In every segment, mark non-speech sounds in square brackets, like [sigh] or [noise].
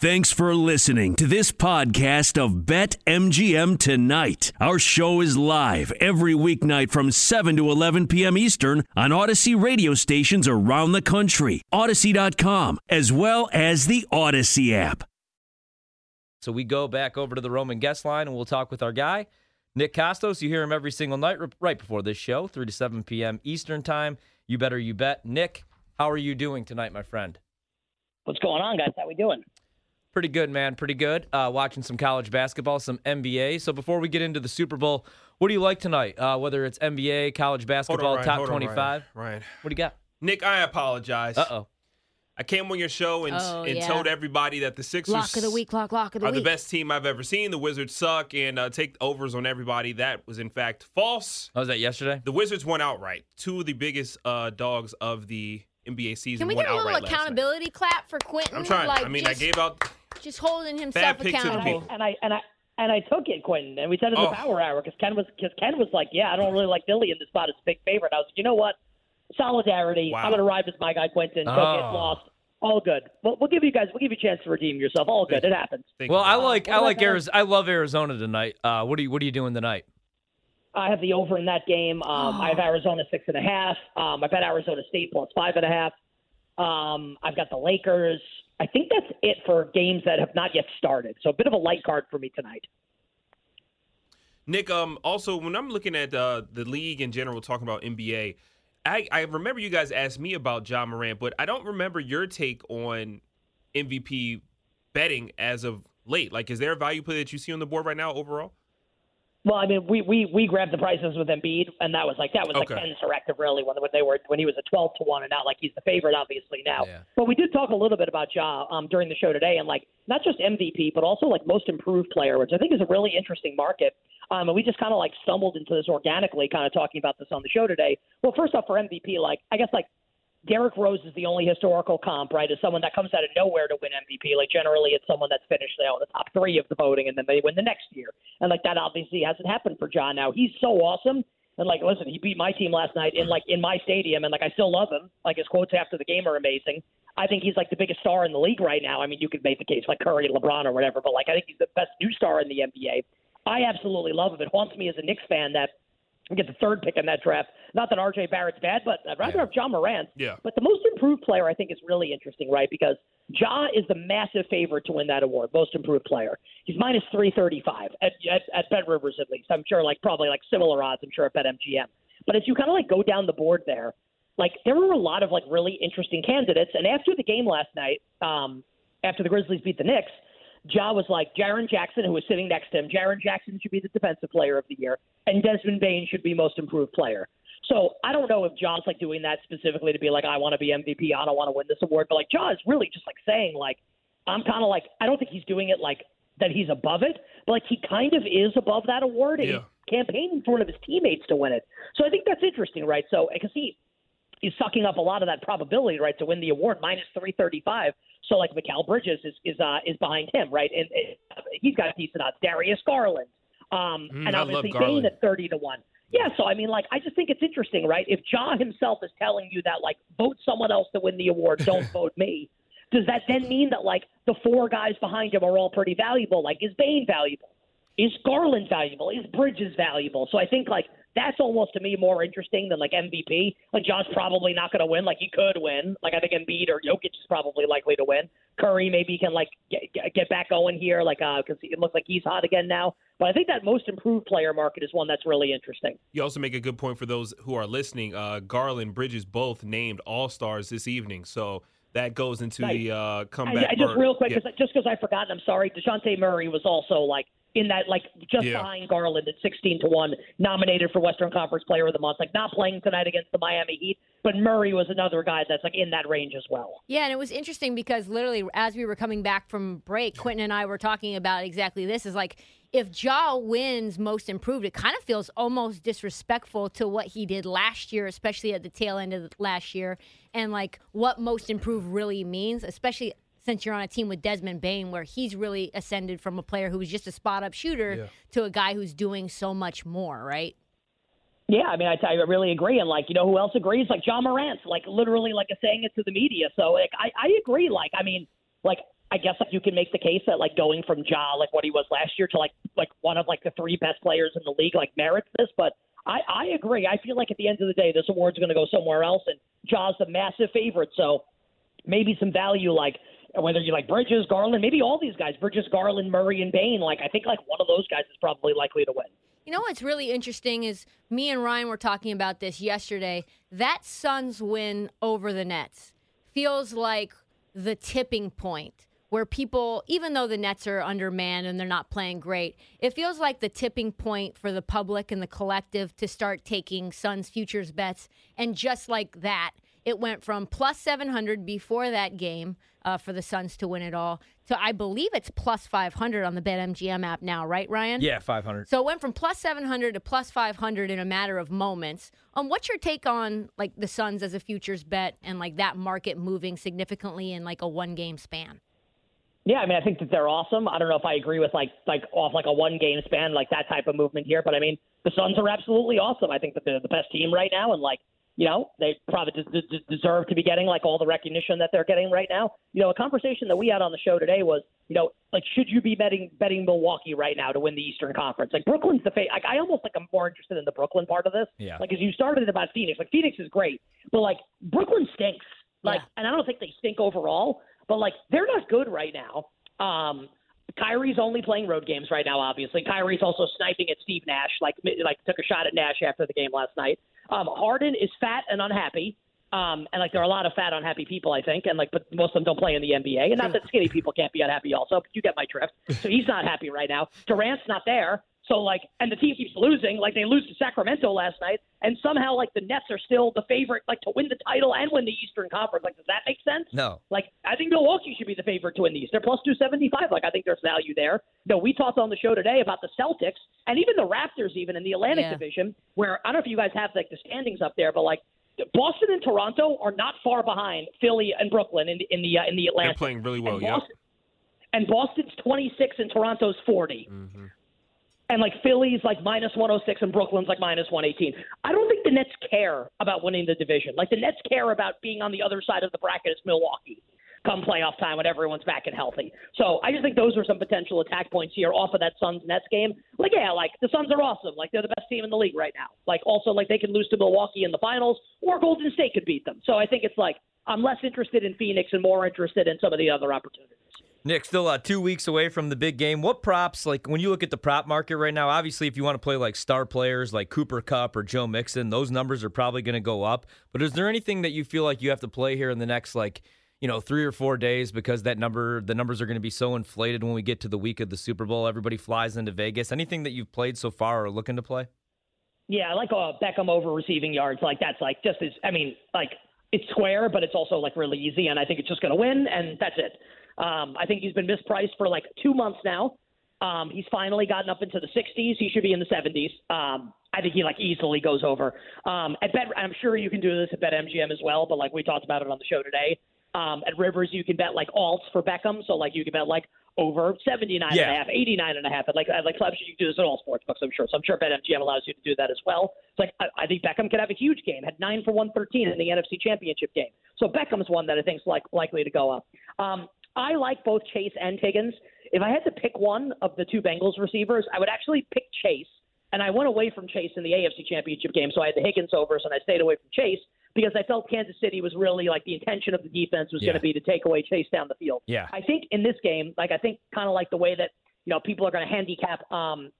Thanks for listening to this podcast of Bet MGM Tonight. Our show is live every weeknight from 7 to 11 p.m. Eastern on Audacy radio stations around the country, Audacy.com, as well as the Audacy app. So we go back over to the Roman guest line and we'll talk with our guy, Nick Kostos. You hear him every single night right before this show, 3 to 7 p.m. Eastern Time. You better you bet. Nick, how are you doing tonight, my friend? What's going on, guys? How we doing? Pretty good, man. Pretty good. Uh, watching some college basketball, some NBA. So before we get into the Super Bowl, what do you like tonight? Uh, whether it's NBA, college basketball, on, top 25? Ryan. Ryan. What do you got? Nick, I apologize. Uh oh. I came on your show and, Oh, and yeah. told everybody that the Sixers Lock of the week, lock, lock of the are the best team I've ever seen. The Wizards suck and uh, take overs on everybody. That was in fact false. Oh, was that yesterday? The Wizards won outright. Two of the biggest uh, dogs of the NBA season Can we won get a little outright last night. accountability clap for Quentin? I'm trying. Like, I mean, just, I gave out. Just holding himself picks of the accountable. And I and I and I took it, Quentin, and we said it in Oh. the power hour because Ken was because Ken was like, "Yeah, I don't really like Philly in this spot as a big favorite." I was like, "You know what? Solidarity. Wow. I'm going to ride with my guy Quentin. Go Oh. get lost. All good. We'll, we'll give you guys. We'll give you a chance to redeem yourself. All good. It happens. Well. I like what I like? Arizona. I love Arizona tonight. Uh, what are you What are you doing tonight? I have the over in that game. Um, I have [gasps] Arizona six and a half. Um, I've had Arizona State plus five and a half. Um, I've got the Lakers. I think that's it for games that have not yet started. So a bit of a light card for me tonight. Nick, um, also when I'm looking at uh, the league in general, talking about NBA, I, I remember you guys asked me about Ja Morant, but I don't remember your take on MVP betting as of late. Like, is there a value play that you see on the board right now overall? Well, I mean, we we we grabbed the prices with Embiid, and that was like that was like Okay. Ken's directive, really, when when they were when he was a twelve to one, and not like he's the favorite, obviously now. Yeah. But we did talk a little bit about Ja um, during the show today, and like not just MVP, but also like most improved player, which I think is a really interesting market. Um, and we just kind of like stumbled into this organically, kind of talking about this on the show today. Well, first off, for MVP, like I guess like Derrick Rose is the only historical comp, right? Is someone that comes out of nowhere to win MVP. Like generally, it's someone that's finished you know, in the top three of the voting, and then they win the next year. And like that obviously hasn't happened for Ja. Now he's so awesome, and like listen, he beat my team last night in like in my stadium, and like I still love him. Like his quotes after the game are amazing. I think he's like the biggest star in the league right now. I mean, you could make the case like Curry, LeBron, or whatever, but like I think he's the best new star in the NBA. I absolutely love him. It haunts me as a Knicks fan that we get the third pick in that draft. Not that RJ Barrett's bad, but I'd rather Yeah. have Ja Morant. Yeah. But the most improved player I think is really interesting, right? Because Ja is the massive favorite to win that award, most improved player. He's minus three thirty five at, at at Bet Rivers at least. I'm sure like probably like similar odds. I'm sure at Bet MGM. But as you kind of like go down the board there, like there were a lot of like really interesting candidates. And after the game last night, um, after the Grizzlies beat the Knicks, Ja was like Jaren Jackson, who was sitting next to him. Jaren Jackson should be the defensive player of the year, and Desmond Bane should be most improved player. So I don't know if Ja's like doing that specifically to be like, I want to be MVP, I don't want to win this award, but like Ja is really just like saying like, I'm kind of like, I don't think he's doing it like that he's above it, but like he kind of is above that award and Yeah. he's campaigning for one of his teammates to win it. So I think that's interesting, right? So because he he's sucking up a lot of that probability, right, to win the award, minus three thirty five. So like Mikal Bridges is is uh, is behind him, right, and uh, he's got a decent odds. Darius Garland, um, Mm, and obviously. Bane at thirty to one. Yeah, so I mean, like, I just think it's interesting, right? If Ja himself is telling you that, like, vote someone else to win the award, [laughs] don't vote me. Does that then mean that, like, the four guys behind him are all pretty valuable? Like, is Bane valuable? Is Garland valuable? Is Bridges valuable? So I think, like, that's almost to me more interesting than, like, MVP. Like, Ja's probably not going to win. Like, he could win. Like, I think Embiid or Jokic is probably likely to win. Curry maybe can, like, get, get- get back going here, like, uh, because it looks like he's hot again now. But I think that most improved player market is one that's really interesting. You also make a good point for those who are listening. Uh, Garland, Bridges, both named All Stars this evening, so that goes into Right. the uh, comeback. I just real quick, yeah. 'cause- just because I forgot, and I'm sorry. Dejounte Murray was also like in that, like just Yeah. behind Garland at 16 to one, nominated for Western Conference Player of the Month. Like not playing tonight against the Miami Heat, but Murray was another guy that's like in that range as well. Yeah, and it was interesting because literally as we were coming back from break, Quentin and I were talking about exactly this. Is like if Ja wins most improved, it kind of feels almost disrespectful to what he did last year, especially at the tail end of last year, and like what most improved really means, especially since you're on a team with Desmond Bane, where he's really ascended from a player who was just a spot up shooter to a guy who's doing so much more, right? Yeah, I mean, I, I really agree, and like you know, who else agrees? Like Ja Morant, like literally like saying it to the media. So like I, I agree. Like I mean, like I guess like you can make the case that like going from Ja like what he was last year to like like one of like the three best players in the league like merits this. But I, I agree. I feel like at the end of the day, this award's going to go somewhere else, and Ja's the massive favorite. So maybe some value like whether you like Bridges, Garland, maybe all these guys, Bridges, Garland, Murray, and Bane. Like I think like one of those guys is probably likely to win. You know what's really interesting is me and Ryan were talking about this yesterday. That Suns win over the Nets feels like the tipping point where people, even though the Nets are undermanned and they're not playing great, it feels like the tipping point for the public and the collective to start taking Suns futures bets. And just like that, it went from plus 700 before that game uh, for the Suns to win it all to I believe it's plus 500 on the BetMGM app now, right, Ryan? Yeah, 500. So it went from plus 700 to plus 500 in a matter of moments. Um, what's your take on like the Suns as a futures bet and like that market moving significantly in like a one game span? Yeah, I mean, I think that they're awesome. I don't know if I agree with like like off like a one game span, like that type of movement here, but I mean, the Suns are absolutely awesome. I think that they're the best team right now, and like you know, they probably des- des- deserve to be getting like all the recognition that they're getting right now. You know, a conversation that we had on the show today was, you know, like should you be betting betting Milwaukee right now to win the Eastern Conference? Like Brooklyn's the fa- like I almost like I'm more interested in the Brooklyn part of this. Yeah. Like as you started about Phoenix, like Phoenix is great, but like Brooklyn stinks. Like, Yeah. and I don't think they stink overall, but like they're not good right now. Um, Kyrie's only playing road games right now. Obviously, Kyrie's also sniping at Steve Nash. Like, like took a shot at Nash after the game last night. Um, Harden is fat and unhappy. Um, and like there are a lot of fat, unhappy people, I think, and like, but most of them don't play in the NBA. And not that skinny people can't be unhappy, also, but you get my drift. So he's not happy right now. Durant's not there. So like, and the team keeps losing. Like they lose to Sacramento last night, and somehow like the Nets are still the favorite, like to win the title and win the Eastern Conference. Like, does that make sense? No. Like, I think Milwaukee should be the favorite to win the East. They're plus 275. Like, I think there's value there. No, we talked on the show today about the Celtics and even the Raptors, even in the Atlantic Yeah. Division, where I don't know if you guys have like the standings up there, but like Boston and Toronto are not far behind Philly and Brooklyn in the in the uh, in the Atlantic. They're playing really well. and, Yep. And Boston's 26 and Toronto's 40. Mm-hmm. And like Philly's like minus 106 and Brooklyn's like minus 118. I don't think the Nets care about winning the division. Like the Nets care about being on the other side of the bracket as Milwaukee come playoff time when everyone's back and healthy. So I just think those are some potential attack points here off of that Suns Nets game. Like yeah, like the Suns are awesome. Like they're the best team in the league right now. Like also like they can lose to Milwaukee in the finals or Golden State could beat them. So I think it's like I'm less interested in Phoenix and more interested in some of the other opportunities. Nick, still uh, two weeks away from the big game. What props, like when you look at the prop market right now, obviously if you want to play like star players like Cooper Kupp or Joe Mixon, those numbers are probably going to go up. But is there anything that you feel like you have to play here in the next like, you know, three or four days because that number, the numbers are going to be so inflated when we get to the week of the Super Bowl? Everybody flies into Vegas. Anything that you've played so far or looking to play? Yeah, I like uh, Beckham over receiving yards. Like that's like just as I mean, like it's square, but it's also like really easy, and I think it's just going to win, and that's it. Um, I think he's been mispriced for like two months now. Um, he's finally gotten up into the 60s. He should be in the 70s. Um, I think he like easily goes over. Um, at Bet, I'm sure you can do this at BetMGM as well, but like we talked about it on the show today. Um, at Rivers, you can bet like alts for Beckham, so like you can bet like over 79 and a half, 89 and a half. And like, at, like clubs, you can do this at all sports books, I'm sure. So I'm sure BetMGM allows you to do that as well. It's like, I, I think Beckham could have a huge game, had nine for 113 in the NFC Championship game. So Beckham's one that I think is like, likely to go up. Um, I like both Chase and Higgins. If I had to pick one of the two Bengals receivers, I would actually pick Chase. And I went away from Chase in the AFC Championship game, so I had the Higgins overs, and I stayed away from Chase because I felt Kansas City was really like the intention of the defense was Yeah. going to be to take away Chase down the field. Yeah. I think in this game, like I think kind of like the way that you know people are going to handicap um,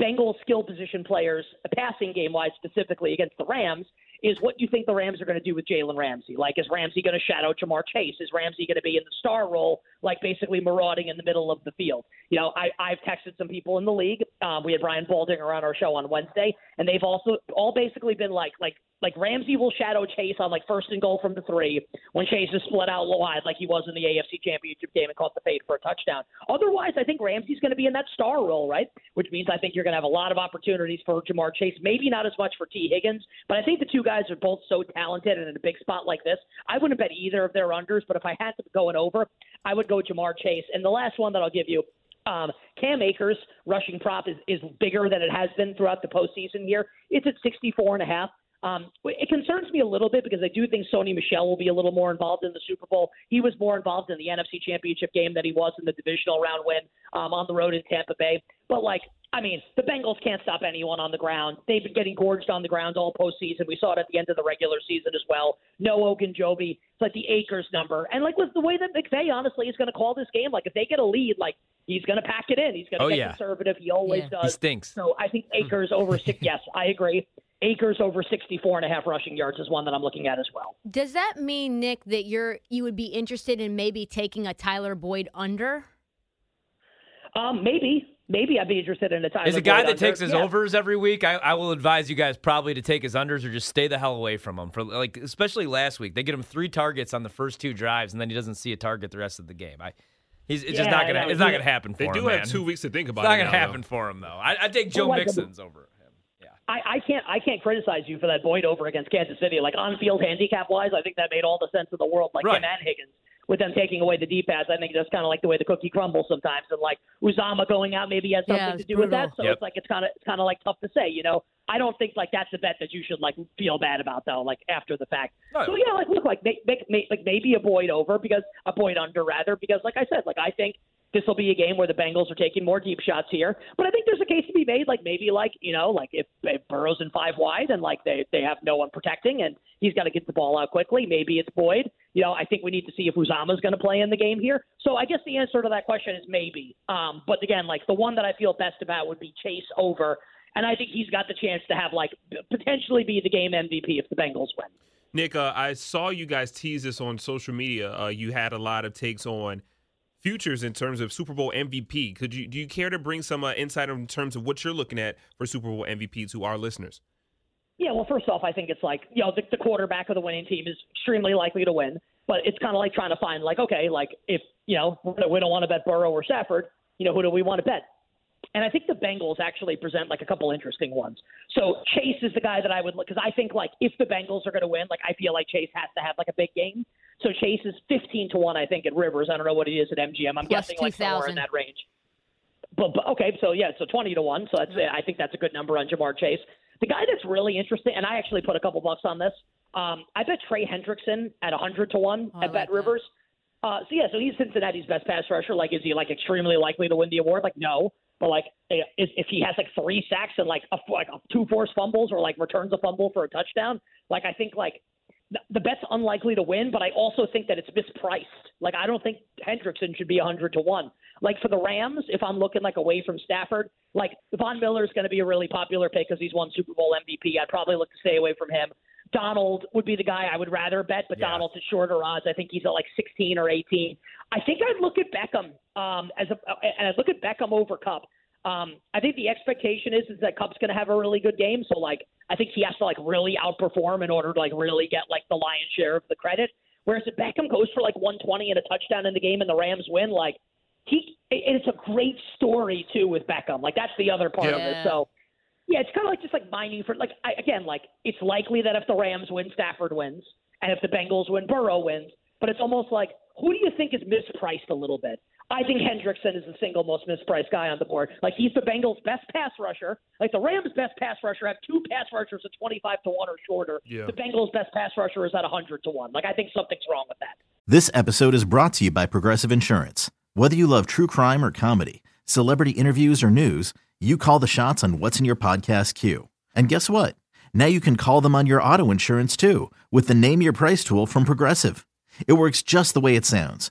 Bengals skill position players, passing game wise specifically against the Rams, is what you think the Rams are going to do with Jalen Ramsey. Like, is Ramsey going to shadow Ja'Marr Chase? Is Ramsey going to be in the star role, like basically marauding in the middle of the field? You know, I, I've texted some people in the league. Um, we had Brian Baldinger on our show on Wednesday, and they've also all basically been like, like like Ramsey will shadow Chase on like first and goal from the three when Chase is split out wide like he was in the AFC Championship game and caught the fade for a touchdown. Otherwise, I think Ramsey's going to be in that star role, right? Which means I think you're going to have a lot of opportunities for Ja'Marr Chase. Maybe not as much for Tee Higgins, but I think the two guys are both so talented and in a big spot like this. I wouldn't bet either of their unders, but if I had to go an over, I would go Ja'Marr Chase. And the last one that I'll give you um, Cam Akers rushing prop is, is bigger than it has been throughout the postseason here. It's at 64 and a half. Um, it concerns me a little bit because I do think Sony Michel will be a little more involved in the Super Bowl. He was more involved in the NFC Championship game than he was in the divisional round win um, on the road in Tampa Bay. But like, I mean, the Bengals can't stop anyone on the ground. They've been getting gorged on the ground all postseason. We saw it at the end of the regular season as well. No Ogunjobi. It's like the Akers number. And like with the way that McVay honestly is going to call this game, like if they get a lead, like he's going to pack it in. He's going to oh, get yeah. conservative. He always Yeah. does. He stinks. So I think Akers over six. [laughs] Yes, I agree. Akers over 64 and a half rushing yards is one that I'm looking at as well. Does that mean, Nick, that you're you would be interested in maybe taking a Tyler Boyd under? Um, maybe, maybe I'd be interested in a Tyler As a guy Boyd that under. takes his Yeah. overs every week, I, I will advise you guys probably to take his unders or just stay the hell away from him. For like, especially last week, they get him three targets on the first two drives, and then he doesn't see a target the rest of the game. I, he's it's just not gonna was it's not gonna happen for They him. do man. have two weeks to think It's about not it. gonna now, happen though. for him though. I, I take Joe Well, like, Mixon's over him. Yeah. I, I can't I can't criticize you for that Boyd over against Kansas City. Like on field handicap wise, I think that made all the sense in the world. Like Right. him and Higgins with them taking away the D pass. I think that's kind of like the way the cookie crumbles sometimes. And like Uzomah going out maybe has something it's to do with that. So Yep. it's like it's kind of it's kind of like tough to say. You know, I don't think like that's a bet that you should like feel bad about though. Like after the fact. No. So yeah, like look like make, make, make, like maybe a Boyd over because a Boyd under rather because like I said, like I think this will be a game where the Bengals are taking more deep shots here. But I think there's a case to be made, like maybe like you know, like if, if Burrow's in five wide and like they they have no one protecting and he's got to get the ball out quickly, maybe it's Boyd. You know, I think we need to see if Uzomah's going to play in the game here. So I guess the answer to that question is maybe. Um, but again, like the one that I feel best about would be Chase over. And I think he's got the chance to have like potentially be the game MVP if the Bengals win. Nick, uh, I saw you guys tease this on social media. Uh, you had a lot of takes on futures in terms of Super Bowl MVP. Could you do you care to bring some uh, insight in terms of what you're looking at for Super Bowl MVP to our listeners? Yeah, well, first off, I think it's like you know the, the quarterback of the winning team is extremely likely to win, but it's kind of like trying to find like okay, like if you know we don't want to bet Burrow or Stafford, you know who do we want to bet? And I think the Bengals actually present like a couple interesting ones. So Chase is the guy that I would look because I think like if the Bengals are going to win, like I feel like Chase has to have like a big game. So Chase is fifteen to one, I think, at Rivers. I don't know what it is at MGM. I'm Plus guessing like somewhere 2,000. in that range. But, but okay, so yeah, so twenty to one. So that's I think that's a good number on Ja'Marr Chase. The guy that's really interesting, and I actually put a couple bucks on this. Um, I bet Trey Hendrickson at hundred to one Oh, I at like Bet Rivers. Uh, so yeah, so he's Cincinnati's best pass rusher. Like, is he like extremely likely to win the award? Like, no. But like, if, if he has like three sacks and like a, like two forced fumbles or like returns a fumble for a touchdown, like I think like the- bet's unlikely to win. But I also think that it's mispriced. Like, I don't think Hendrickson should be a hundred to one. Like for the Rams, if I'm looking like away from Stafford, like Von Miller is going to be a really popular pick because he's won Super Bowl MVP. I'd probably look to stay away from him. Donald would be the guy I would rather bet, but Yeah. Donald's at shorter odds. I think he's at like 16 or 18. I think I'd look at Beckham um, as a, and I'd look at Beckham over Kupp. Um, I think the expectation is is that Kupp's going to have a really good game. So like, I think he has to like really outperform in order to like really get like the lion's share of the credit. Whereas if Beckham goes for like 120 and a touchdown in the game and the Rams win, like he, it's a great story too with Beckham. Like that's the other part of it. So yeah, it's kind of like just like mining for like I, again, like it's likely that if the Rams win, Stafford wins, and if the Bengals win, Burrow wins. But it's almost like who do you think is mispriced a little bit? I think Hendrickson is the single most mispriced guy on the board. Like he's the Bengals' best pass rusher. Like the Rams' best pass rusher have two pass rushers at twenty five to one or shorter. Yeah. The Bengals' best pass rusher is at hundred to one. Like I think something's wrong with that. This episode is brought to you by Progressive Insurance. Whether you love true crime or comedy, celebrity interviews or news, you call the shots on what's in your podcast queue. And guess what? Now you can call them on your auto insurance too with the Name Your Price tool from Progressive. It works just the way it sounds.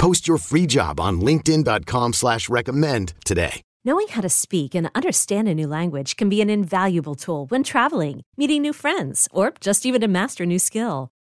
Post your free job on linkedin.com slash recommend today. Knowing how to speak and understand a new language can be an invaluable tool when traveling, meeting new friends, or just even to master a new skill.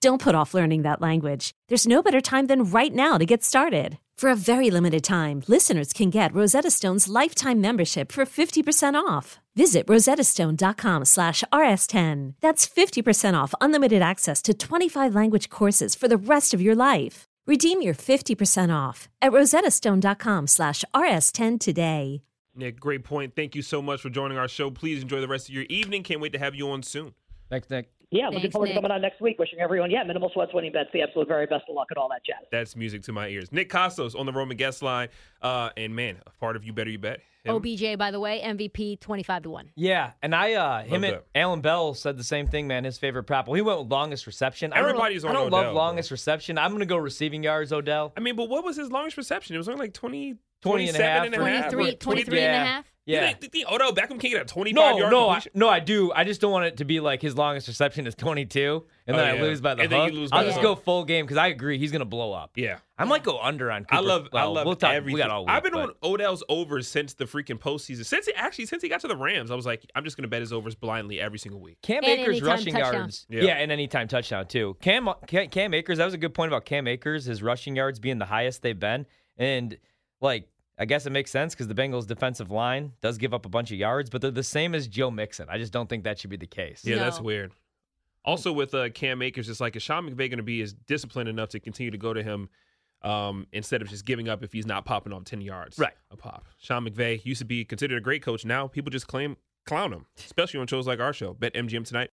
Don't put off learning that language. There's no better time than right now to get started. For a very limited time, listeners can get Rosetta Stone's lifetime membership for 50% off. Visit rosettastone.com slash rs10. That's 50% off unlimited access to 25 language courses for the rest of your life. Redeem your 50% off at rosettastone.com slash rs10 today. Nick, great point. Thank you so much for joining our show. Please enjoy the rest of your evening. Can't wait to have you on soon. Thanks, Nick. Yeah, looking forward Nick. to coming on next week. Wishing everyone, yeah, minimal sweats, winning bets, the absolute very best of luck, and all that jazz. That's music to my ears. Nick Kostos on the Roman guest line. Uh, and man, a part of You Better You Bet. Him. OBJ, by the way, MVP 25 to 1. Yeah, and I, uh, him and. Alan Bell said the same thing, man. His favorite prop. Well, he went with longest reception. I don't, Everybody's I don't Odell, love bro. longest reception. I'm gonna go receiving yards, Odell. I mean, but what was his longest reception? It was only like 20, 20 and a half, and a half, 23, or 23 and a Yeah. half. Yeah. You think, you think Odell Beckham can get a 25 No, yard no, I, no, I do. I just don't want it to be like his longest reception is 22, and Oh, then I lose by the And then you hook. lose by I'll the just hook. go full game because I agree he's gonna blow up. Yeah. I might go under on. Cooper. I love, I love we'll talk, everything. We got all week, I've been but- on Odell's overs since the freaking postseason. Since he actually since he got to the Rams, I was like, I'm just gonna bet his overs blindly every single week. Cam And Akers rushing touchdown. yards. Yeah. Yeah. and anytime touchdown too. Cam, Cam Cam Akers, that was a good point about Cam Akers, his rushing yards being the highest they've been. And like I guess it makes sense because the Bengals defensive line does give up a bunch of yards, but they're the same as Joe Mixon. I just don't think that should be the case. Yeah, that's weird. Also with uh, Cam Akers, it's like is Sean McVay going to be as disciplined enough to continue to go to him um, instead of just giving up if he's not popping off ten yards Right. a pop? Sean McVay used to be considered a great coach. Now people just claim clown him, especially on shows like our show. Bet MGM tonight.